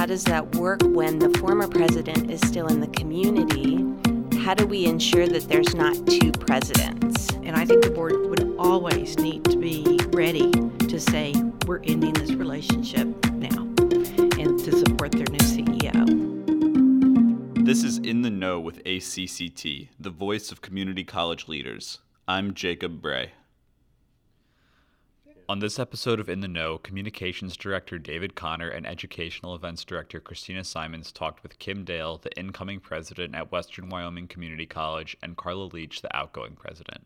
how does that work when the former president is still in the community? How do we ensure that there's not two presidents? And I think the board would always need to be ready to say, we're ending this relationship now and to support their new CEO. This is In the Know with ACCT, the voice of community college leaders. I'm Jacob Bray. On this episode of In the Know, Communications Director David Connor and Educational Events Director Christina Simons talked with Kim Dale, the incoming president at Western Wyoming Community College, and Karla Leach, the outgoing president.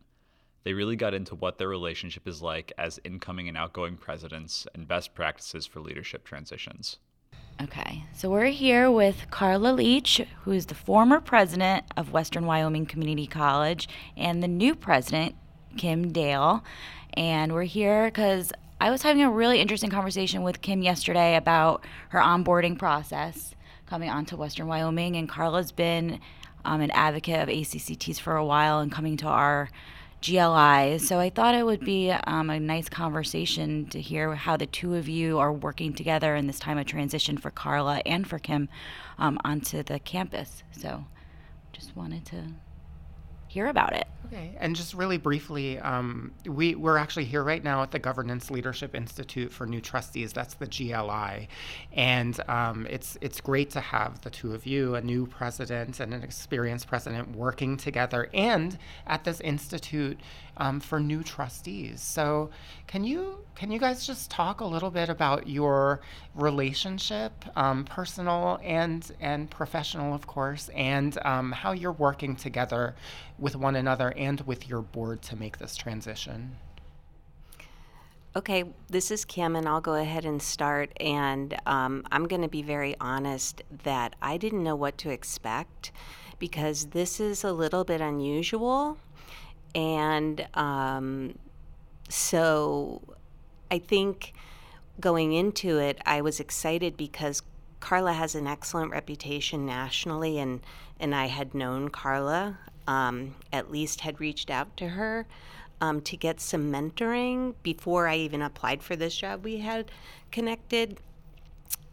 They really got into what their relationship is like as incoming and outgoing presidents and best practices for leadership transitions. Okay, so we're here with Karla Leach, who is the former president of Western Wyoming Community College, and the new president, Kim Dale and we're here because I was having a really interesting conversation with Kim yesterday about her onboarding process coming onto Western Wyoming, and Karla's been um, an advocate of ACCTs for a while and coming to our GLI. So I thought it would be um, a nice conversation to hear how the two of you are working together in this time of transition for Karla and for Kim um, onto the campus. So just wanted to hear about it. Okay, and just really briefly, um, we, we're actually here right now at the Governance Leadership Institute for New Trustees. That's the GLI. And um, it's, it's great to have the two of you, a new president and an experienced president, working together and at this institute um, for new trustees. So, can you, can you guys just talk a little bit about your relationship, um, personal and, and professional, of course, and um, how you're working together with one another and with your board to make this transition? Okay, this is Kim, and I'll go ahead and start. And um, I'm going to be very honest that I didn't know what to expect because this is a little bit unusual. And um, so I think going into it, I was excited because Karla has an excellent reputation nationally, and, and I had known Karla um, at least had reached out to her um, to get some mentoring before I even applied for this job. We had connected.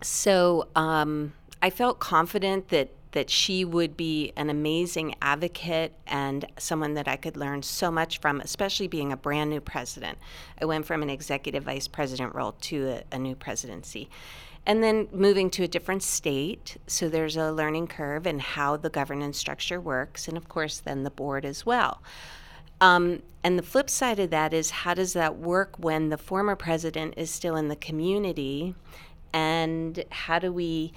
So um, I felt confident that that she would be an amazing advocate and someone that I could learn so much from, especially being a brand new president. I went from an executive vice president role to a, a new presidency and then moving to a different state. So there's a learning curve and how the governance structure works, and of course, then the board as well. Um, and the flip side of that is how does that work when the former president is still in the community, and how do we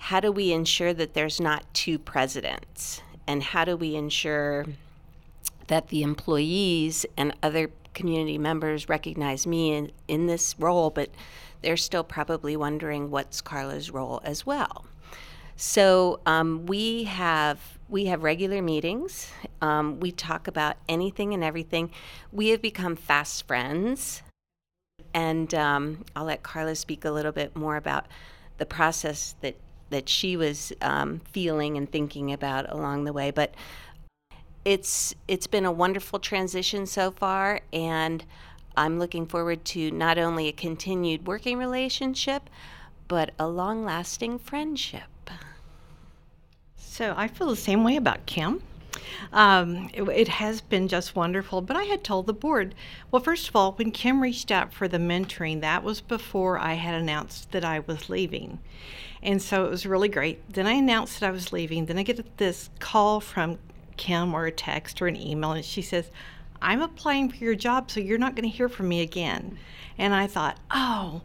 how do we ensure that there's not two presidents, and how do we ensure that the employees and other community members recognize me in, in this role, but they're still probably wondering what's Karla's role as well. So um, we have we have regular meetings. Um, we talk about anything and everything. We have become fast friends, and um, I'll let Karla speak a little bit more about the process that that she was um, feeling and thinking about along the way. But it's it's been a wonderful transition so far, and I'm looking forward to not only a continued working relationship, but a long lasting friendship. So I feel the same way about Kim. Um, it, it, has been just wonderful. But I had told the board, well, first of all, when Kim reached out for the mentoring, that was before I had announced that I was leaving. And so it was really great. Then I announced that I was leaving. Then I get this call from Kim or a text or an email, and she says, I'm applying for your job, so you're not going to hear from me again. And I thought, oh,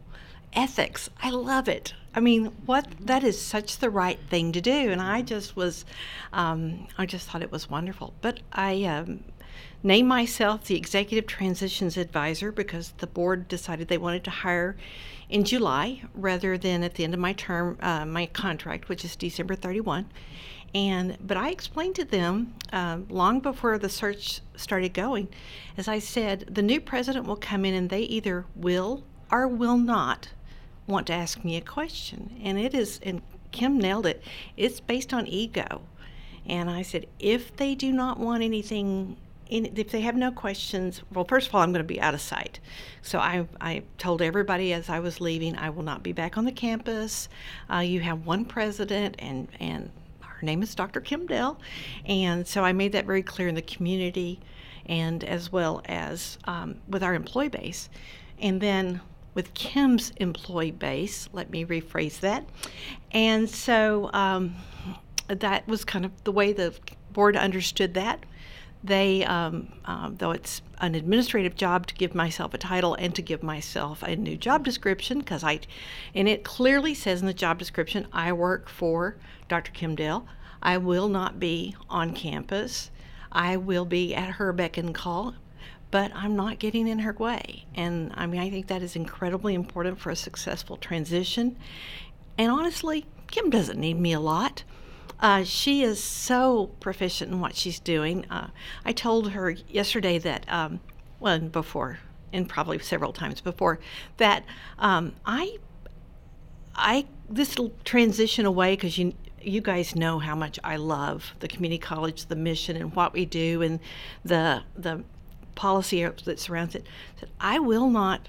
ethics. I love it. I mean, what that is such the right thing to do. And I just was, um, I just thought it was wonderful. But I um, named myself the Executive Transitions Advisor because the board decided they wanted to hire in July rather than at the end of my term, uh, my contract, which is December 31. And but I explained to them um, long before the search started going, as I said, the new president will come in and they either will or will not want to ask me a question, and it is and Kim nailed it. It's based on ego, and I said if they do not want anything and if they have no questions, well, first of all, I'm going to be out of sight. So I, I told everybody as I was leaving, I will not be back on the campus. Uh, you have one president, and and her name is Dr. Kim Dale, and so I made that very clear in the community, and as well as um, with our employee base, and then with Kim's employee base. Let me rephrase that, and so um, that was kind of the way the board understood that they, um, um, though it's an administrative job to give myself a title and to give myself a new job description, because I, and it clearly says in the job description, I work for Dr. Kim Dale. I will not be on campus. I will be at her beck and call, but I'm not getting in her way. And I mean, I think that is incredibly important for a successful transition. And honestly, Kim doesn't need me a lot. Uh, she is so proficient in what she's doing. Uh, I told her yesterday that, um, well, before, and probably several times before, that um, I, I this transition away because you you guys know how much I love the community college, the mission, and what we do, and the the policy that surrounds it. I will not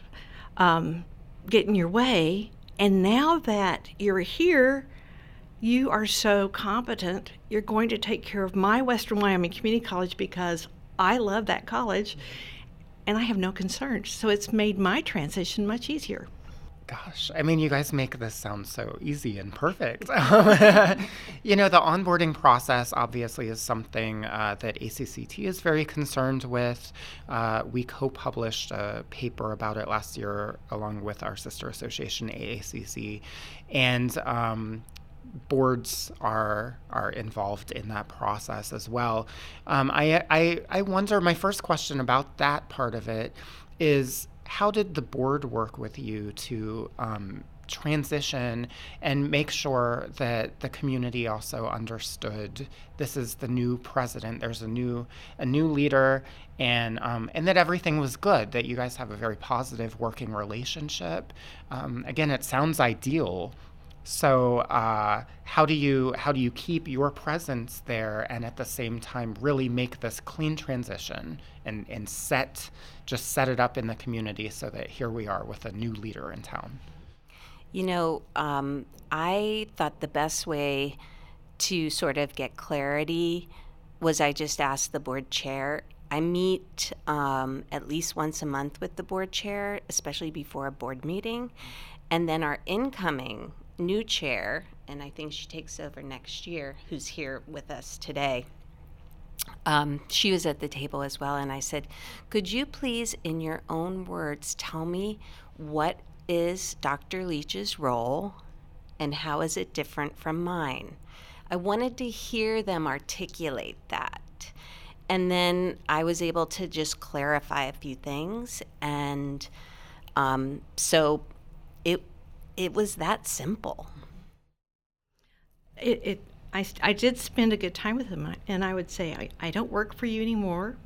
um, get in your way. And now that you're here, you are so competent, you're going to take care of my Western Wyoming Community College because I love that college and I have no concerns. So it's made my transition much easier. Gosh, I mean, you guys make this sound so easy and perfect. you know, the onboarding process obviously is something uh, that ACCT is very concerned with. Uh, we co published a paper about it last year along with our sister association, AACC. And um, boards are are involved in that process as well. Um, I, I I wonder. My first question about that part of it is how did the board work with you to um, transition and make sure that the community also understood this is the new president. There's a new a new leader, and um, and that everything was good. That you guys have a very positive working relationship. Um, again, it sounds ideal so uh, how do you how do you keep your presence there and at the same time really make this clean transition and and set just set it up in the community so that here we are with a new leader in town. You know, um, I thought the best way to sort of get clarity was I just asked the board chair. I meet um, at least once a month with the board chair, especially before a board meeting. And then our incoming new chair, and I think she takes over next year, who's here with us today. Um, she was at the table as well, and I said, Could you please, in your own words, tell me what is Dr. Leach's role and how is it different from mine? I wanted to hear them articulate that. And then I was able to just clarify a few things. And um, so it it was that simple. It, it I, I did spend a good time with him, and I would say, I, I don't work for you anymore.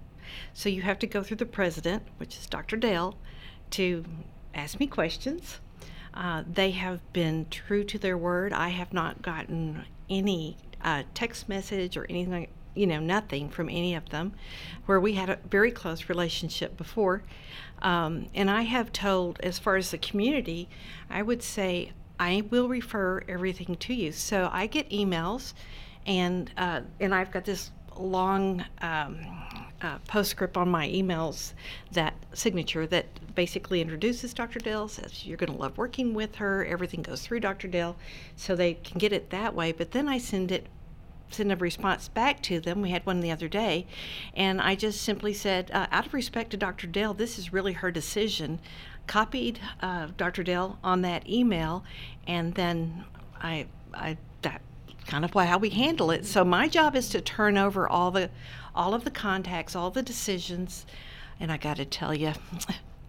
So you have to go through the president, which is Dr. Dale, to ask me questions. Uh, they have been true to their word. I have not gotten any uh, text message or anything, you know, nothing from any of them, where we had a very close relationship before. Um, and I have told, as far as the community, I would say I will refer everything to you. So I get emails, and uh, and I've got this long um, uh, postscript on my emails that signature that basically introduces Dr. Dale, says you're going to love working with her. Everything goes through Dr. Dale, so they can get it that way. But then I send it send a response back to them. We had one the other day, and I just simply said, uh, out of respect to Dr. Dale, this is really her decision. Copied uh, Dr. Dale on that email, and then I, I that kind of how we handle it. So my job is to turn over all the, all of the contacts, all the decisions, and I got to tell you.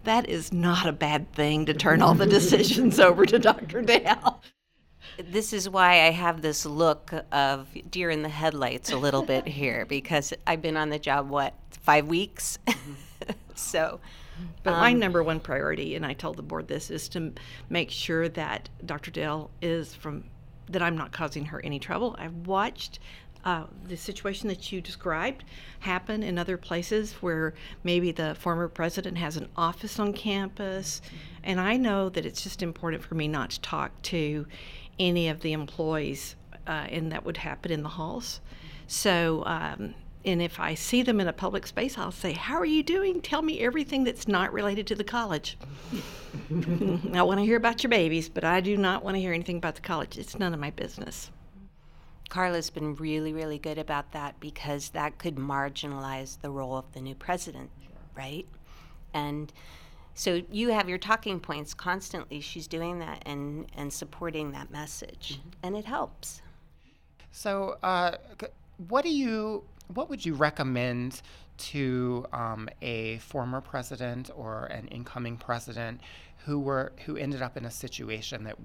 That is not a bad thing to turn all the decisions over to Dr. Dale this is why I have this look of deer in the headlights a little bit here because I've been on the job what five weeks, mm-hmm. so. But um, my number one priority, and I told the board this, is to make sure that Dr. Dale is from that I'm not causing her any trouble. I've watched uh, the situation that you described happen in other places where maybe the former president has an office on campus. And I know that it's just important for me not to talk to any of the employees, uh, and that would happen in the halls. So, um, and if I see them in a public space, I'll say, How are you doing? Tell me everything that's not related to the college. I want to hear about your babies, but I do not want to hear anything about the college. It's none of my business. Karla's been really, really good about that because that could marginalize the role of the new president, right? And so you have your talking points constantly. She's doing that and, and supporting that message, mm-hmm. and it helps. So, uh, what do you, what would you recommend to um, a former president or an incoming president who were who ended up in a situation that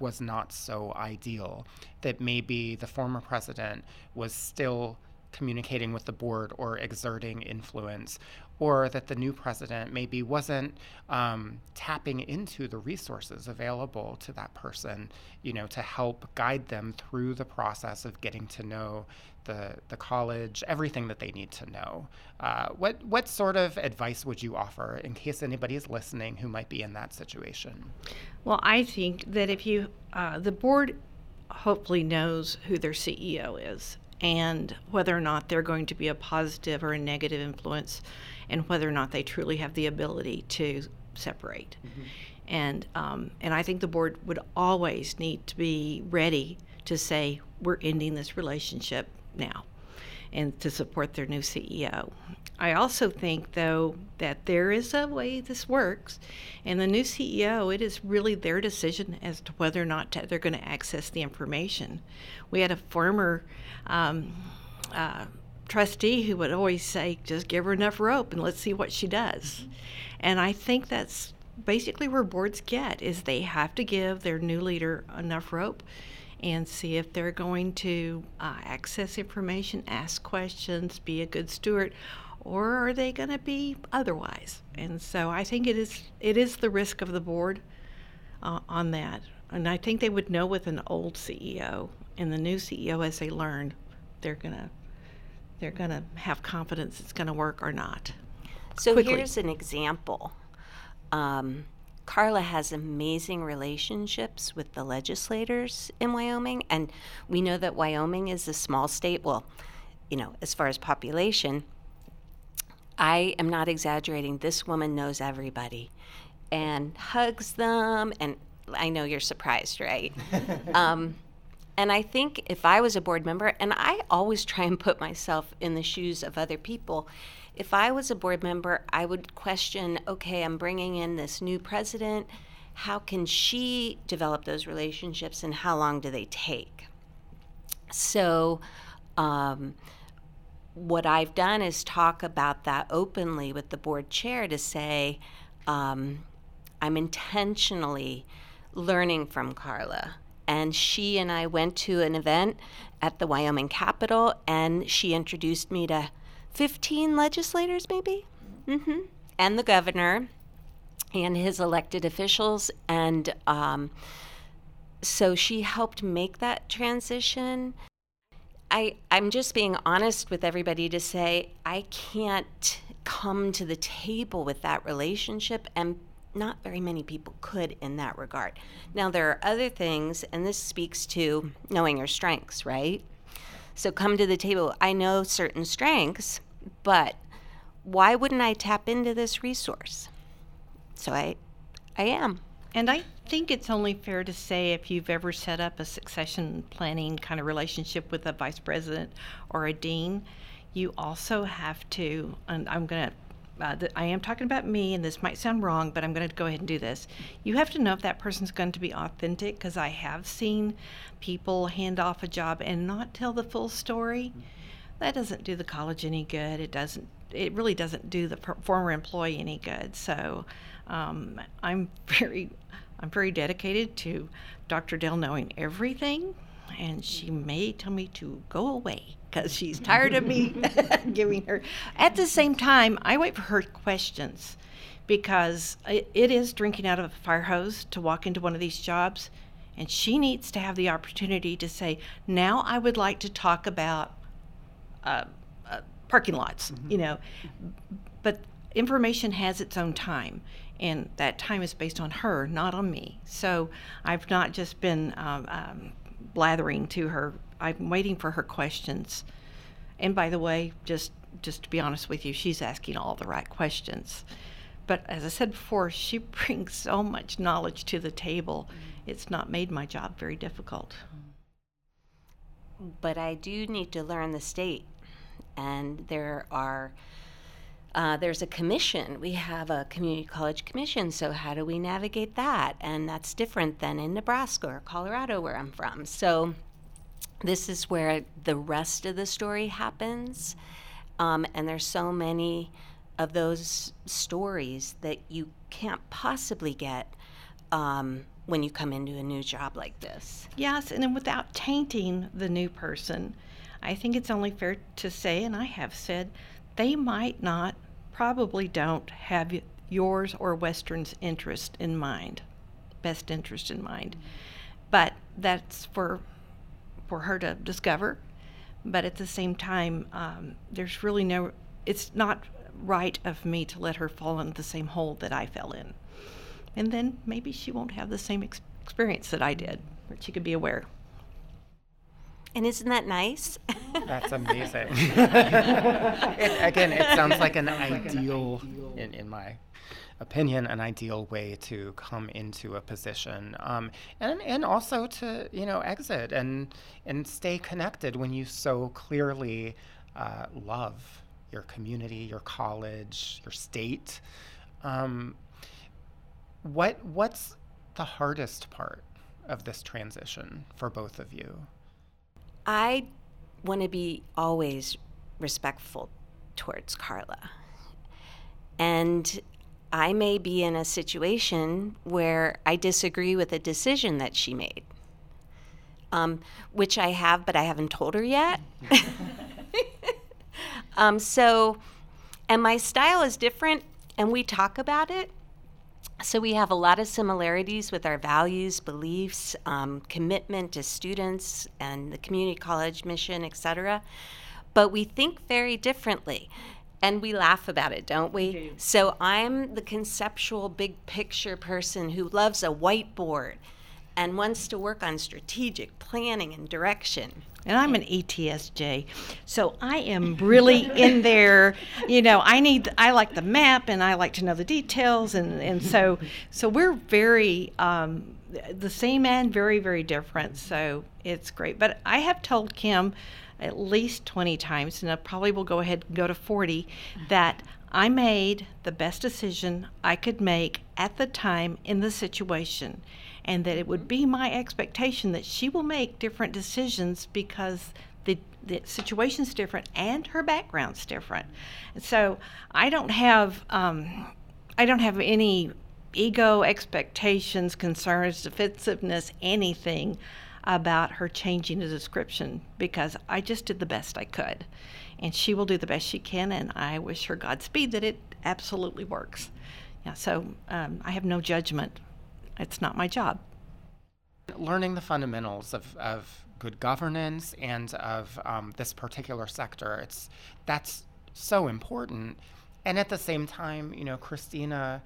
was not so ideal that maybe the former president was still communicating with the board or exerting influence or that the new president maybe wasn't um, tapping into the resources available to that person, you know, to help guide them through the process of getting to know the, the college, everything that they need to know. Uh, what, what sort of advice would you offer in case anybody is listening who might be in that situation? Well, I think that if you, uh, the board hopefully knows who their CEO is and whether or not they're going to be a positive or a negative influence and whether or not they truly have the ability to separate. Mm-hmm. And um, and I think the board would always need to be ready to say we're ending this relationship now, and to support their new CEO. I also think, though, that there is a way this works, and the new CEO, it is really their decision as to whether or not they're going to access the information. We had a former um, uh, trustee who would always say, just give her enough rope and let's see what she does. And I think that's basically where boards get is they have to give their new leader enough rope and see if they're going to uh, access information, ask questions, be a good steward, or are they going to be otherwise? And so I think it is it is the risk of the board uh, on that. And I think they would know with an old CEO and the new CEO as they learn, they're going to they're going to have confidence it's going to work or not. So Quickly. here's an example. Um, Karla has amazing relationships with the legislators in Wyoming, and we know that Wyoming is a small state. Well, you know, as far as population, I am not exaggerating. This woman knows everybody and hugs them, and I know you're surprised, right? um, and I think if I was a board member, and I always try and put myself in the shoes of other people, if I was a board member, I would question okay, I'm bringing in this new president. How can she develop those relationships and how long do they take? So, um, what I've done is talk about that openly with the board chair to say, um, I'm intentionally learning from Karla and she and I went to an event at the Wyoming Capitol, and she introduced me to 15 legislators, maybe, mm-hmm. and the governor and his elected officials. And um, so she helped make that transition. I, I'm just being honest with everybody to say I can't come to the table with that relationship and not very many people could in that regard. Now, there are other things, and this speaks to knowing your strengths, right? So come to the table. I know certain strengths, but why wouldn't I tap into this resource? So I, I am. And I think it's only fair to say if you've ever set up a succession planning kind of relationship with a vice president or a dean, you also have to, and I'm going to uh, I am talking about me, and this might sound wrong, but I'm going to go ahead and do this. You have to know if that person's going to be authentic because I have seen people hand off a job and not tell the full story. That doesn't do the college any good. It doesn't. It really doesn't do the former employee any good. So, um, I'm very, I'm very dedicated to Dr. Dale knowing everything and she may tell me to go away because she's tired of me giving her. At the same time, I wait for her questions because it, it is drinking out of a fire hose to walk into one of these jobs. And she needs to have the opportunity to say, now I would like to talk about uh, uh, parking lots, mm-hmm. you know. But information has its own time, and that time is based on her, not on me. So I've not just been um, um, blathering to her. I'm waiting for her questions. And by the way, just just to be honest with you, she's asking all the right questions. But as I said before, she brings so much knowledge to the table. Mm-hmm. It's not made my job very difficult. But I do need to learn the state, and there are uh, there's a commission. We have a community college commission. So, how do we navigate that? And that's different than in Nebraska or Colorado, where I'm from. So, this is where the rest of the story happens. Um, and there's so many of those stories that you can't possibly get um, when you come into a new job like this. Yes, and then without tainting the new person, I think it's only fair to say, and I have said, they might not probably don't have yours or Western's interest in mind, best interest in mind. But that's for for her to discover. But at the same time, um, there's really no. It's not right of me to let her fall into the same hole that I fell in. And then maybe she won't have the same ex- experience that I did, but she could be aware. And isn't that nice? That's amazing. it, again, it sounds like an ideal, in, in my opinion, an ideal way to come into a position, um, and and also to you know exit and and stay connected when you so clearly uh, love your community, your college, your state. Um, what what's the hardest part of this transition for both of you? I want to be always respectful towards Karla. And I may be in a situation where I disagree with a decision that she made, um, which I have, but I haven't told her yet. um, so, and my style is different, and we talk about it. So we have a lot of similarities with our values, beliefs, um, commitment to students and the community college mission, etc. But we think very differently. And we laugh about it, don't we? So I'm the conceptual big picture person who loves a whiteboard and wants to work on strategic planning and direction and I'm an ESTJ. So I am really in there. You know, I need, I like the map and I like to know the details. And, and so, so we're very, um, the same and very, very different. So it's great. But I have told Kim at least 20 times, and I probably will go ahead and go to 40, that I made the best decision I could make at the time in the situation and that it would be my expectation that she will make different decisions because the, the situation's different and her background's different. So I don't have um, I don't have any ego expectations, concerns, defensiveness, anything about her changing the description because I just did the best I could. And she will do the best she can, and I wish her Godspeed that it absolutely works. Yeah, so um, I have no judgment it's not my job. Learning the fundamentals of, of good governance and of um, this particular sector, it's that's so important. And at the same time, you know, Christina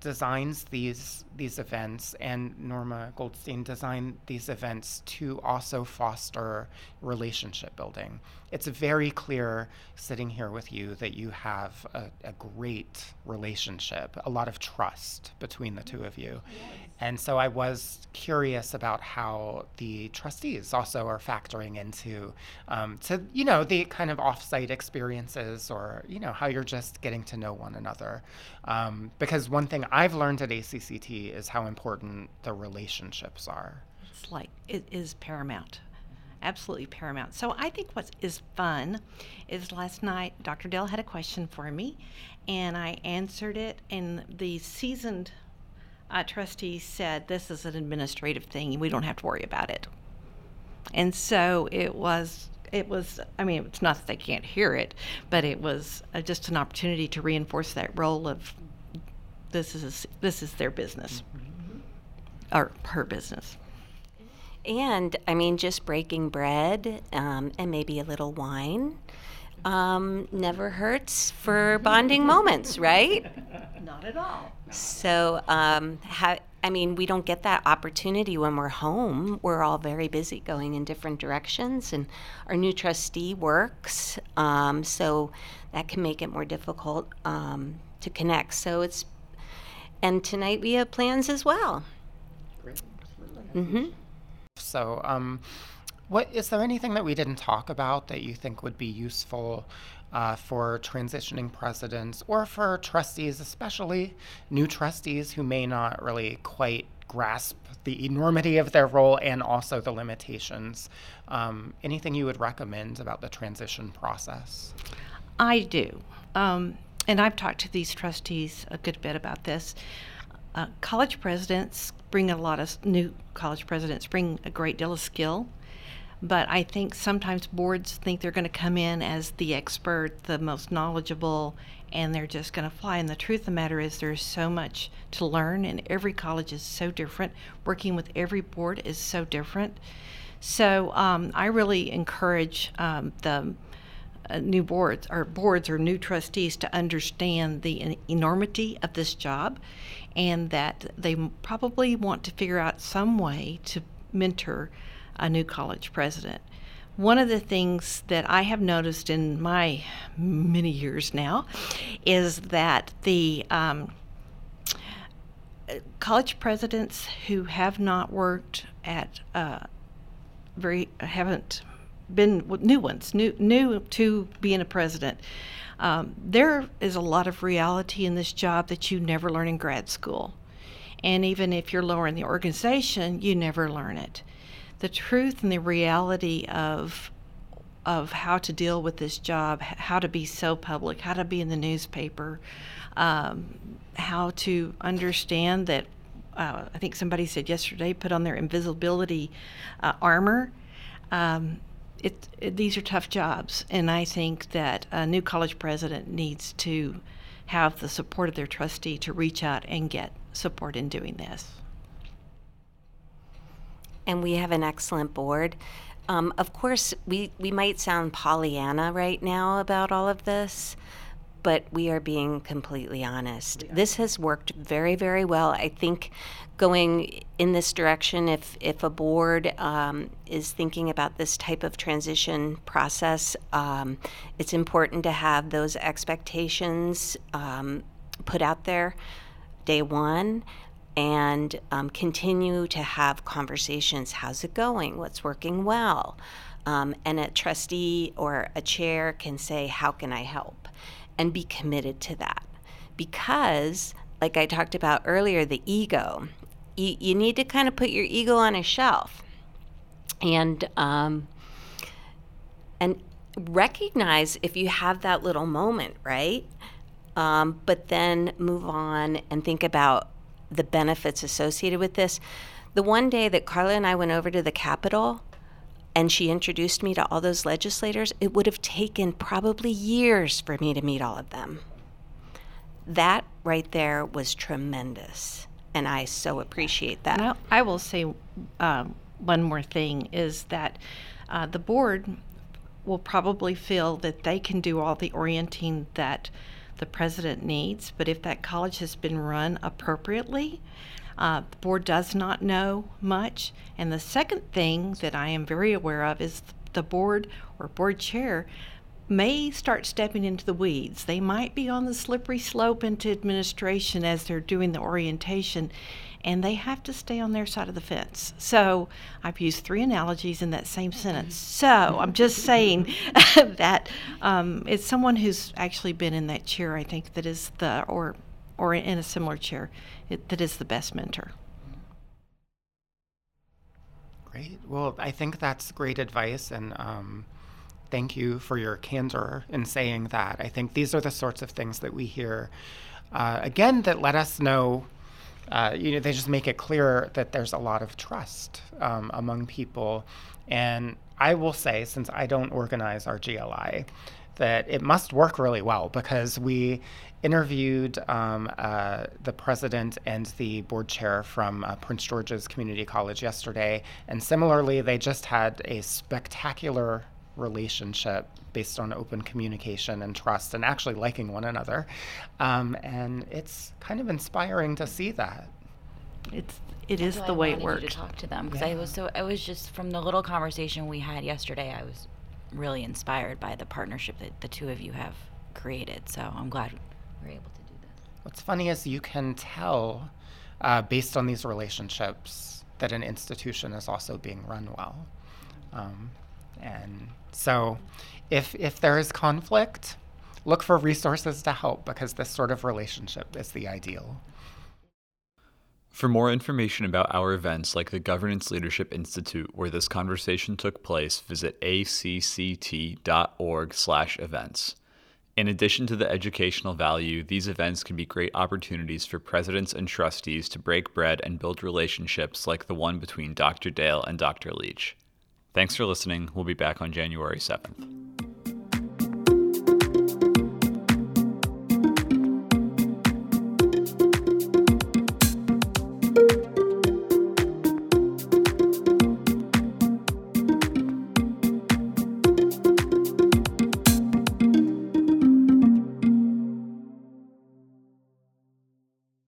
designs these these events and Norma Goldstein designed these events to also foster relationship building. It's very clear sitting here with you that you have a, a great relationship, a lot of trust between the two of you. And so I was curious about how the trustees also are factoring into um, to you know the kind of offsite experiences or you know how you're just getting to know one another. Um, because one thing I've learned at ACCT is how important the relationships are. It's like it is paramount absolutely paramount. So I think what is fun is last night Dr. Dale had a question for me, and I answered it, and the seasoned uh, trustee said, This is an administrative thing, we don't have to worry about it. And so it was. It was, I mean, it's not that they can't hear it, but it was uh, just an opportunity to reinforce that role of this is this is their business, mm-hmm. or her business. And I mean, just breaking bread um, and maybe a little wine um, never hurts for bonding moments, right? Not at all. So, um, ha- I mean, we don't get that opportunity when we're home. We're all very busy going in different directions, and our new trustee works. Um, so that can make it more difficult um, to connect. So it's, and tonight we have plans as well. Mm-hmm. So, um, what is there anything that we didn't talk about that you think would be useful uh, for transitioning presidents or for trustees, especially new trustees who may not really quite grasp the enormity of their role and also the limitations? Um, anything you would recommend about the transition process? I do. Um, and I've talked to these trustees a good bit about this. Uh, college presidents bring a lot of new college presidents bring a great deal of skill but I think sometimes boards think they're going to come in as the expert, the most knowledgeable, and they're just going to fly. And the truth of the matter is, there's so much to learn, and every college is so different. Working with every board is so different. So um, I really encourage um, the new boards or boards or new trustees to understand the enormity of this job and that they probably want to figure out some way to mentor a new college president. One of the things that I have noticed in my many years now is that the um, college presidents who have not worked at uh, very haven't been new ones, new new to being a president. Um, there is a lot of reality in this job that you never learn in grad school, and even if you're lower in the organization, you never learn it the truth and the reality of of how to deal with this job, how to be so public, how to be in the newspaper, um, how to understand that. Uh, I think somebody said yesterday, put on their invisibility uh, armor. Um, it, it, these are tough jobs, and I think that a new college president needs to have the support of their trustee to reach out and get support in doing this and we have an excellent board. Um, of course, we, we might sound Pollyanna right now about all of this, but we are being completely honest. Yeah. This has worked very, very well. I think going in this direction, if, if a board um, is thinking about this type of transition process, um, it's important to have those expectations um, put out there day one and um, continue to have conversations. How's it going? What's working well? Um, and a trustee or a chair can say, How can I help? And be committed to that. Because, like I talked about earlier, the ego, you, you need to kind of put your ego on a shelf and, um, and recognize if you have that little moment, right? Um, but then move on and think about the benefits associated with this. The one day that Karla and I went over to the Capitol and she introduced me to all those legislators, it would have taken probably years for me to meet all of them. That right there was tremendous. And I so appreciate that. I will say um, one more thing is that uh, the board will probably feel that they can do all the orienting that the president needs, but if that college has been run appropriately, uh, the board does not know much. And the second thing that I am very aware of is the board or board chair may start stepping into the weeds. They might be on the slippery slope into administration as they're doing the orientation and they have to stay on their side of the fence. So I've used three analogies in that same sentence. So I'm just saying that um, it's someone who's actually been in that chair. I think that is the or or in a similar chair it, that is the best mentor. Great. Well, I think that's great advice, and um, thank you for your candor in saying that. I think these are the sorts of things that we hear. Uh, again, that let us know uh, you know, they just make it clear that there's a lot of trust um, among people. And I will say, since I don't organize our GLI, that it must work really well because we interviewed um, uh, the president and the board chair from uh, Prince George's Community College yesterday, and similarly, they just had a spectacular relationship based on open communication and trust and actually liking one another. Um, and it's kind of inspiring to see that. It's it is the I way it wanted you works. To talk to them because I was so I was just from the little conversation we had yesterday. I was really inspired by the partnership that the two of you have created. So I'm glad we're able to do this. What's funny is you can tell, uh, based on these relationships, that an institution is also being run well. Um, and so, if if there is conflict, look for resources to help because this sort of relationship is the ideal. For more information about our events like the Governance Leadership Institute where this conversation took place, visit acct.org/events. In addition to the educational value, these events can be great opportunities for presidents and trustees to break bread and build relationships like the one between Dr. Dale and Dr. Leach. Thanks for listening. We'll be back on January 7th.